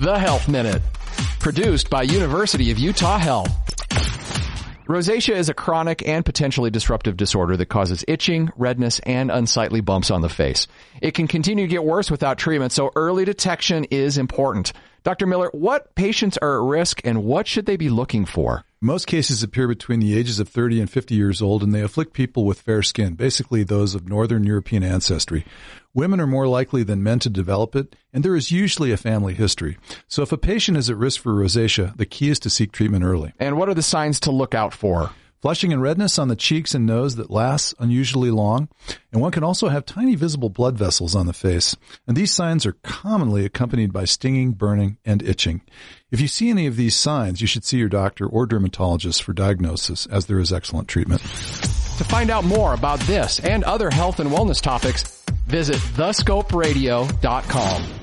The Health Minute, produced by University of Utah Health. Rosacea is a chronic and potentially disruptive disorder that causes itching, redness, and unsightly bumps on the face. It can continue to get worse without treatment, so early detection is important. Dr. Miller, what patients are at risk and what should they be looking for? Most cases appear between the ages of 30 and 50 years old, and they afflict people with fair skin, basically those of Northern European ancestry. Women are more likely than men to develop it, and there is usually a family history. So if a patient is at risk for rosacea, the key is to seek treatment early. And what are the signs to look out for? Flushing and redness on the cheeks and nose that lasts unusually long. And one can also have tiny visible blood vessels on the face. And these signs are commonly accompanied by stinging, burning, and itching. If you see any of these signs, you should see your doctor or dermatologist for diagnosis as there is excellent treatment. To find out more about this and other health and wellness topics, visit thescoperadio.com.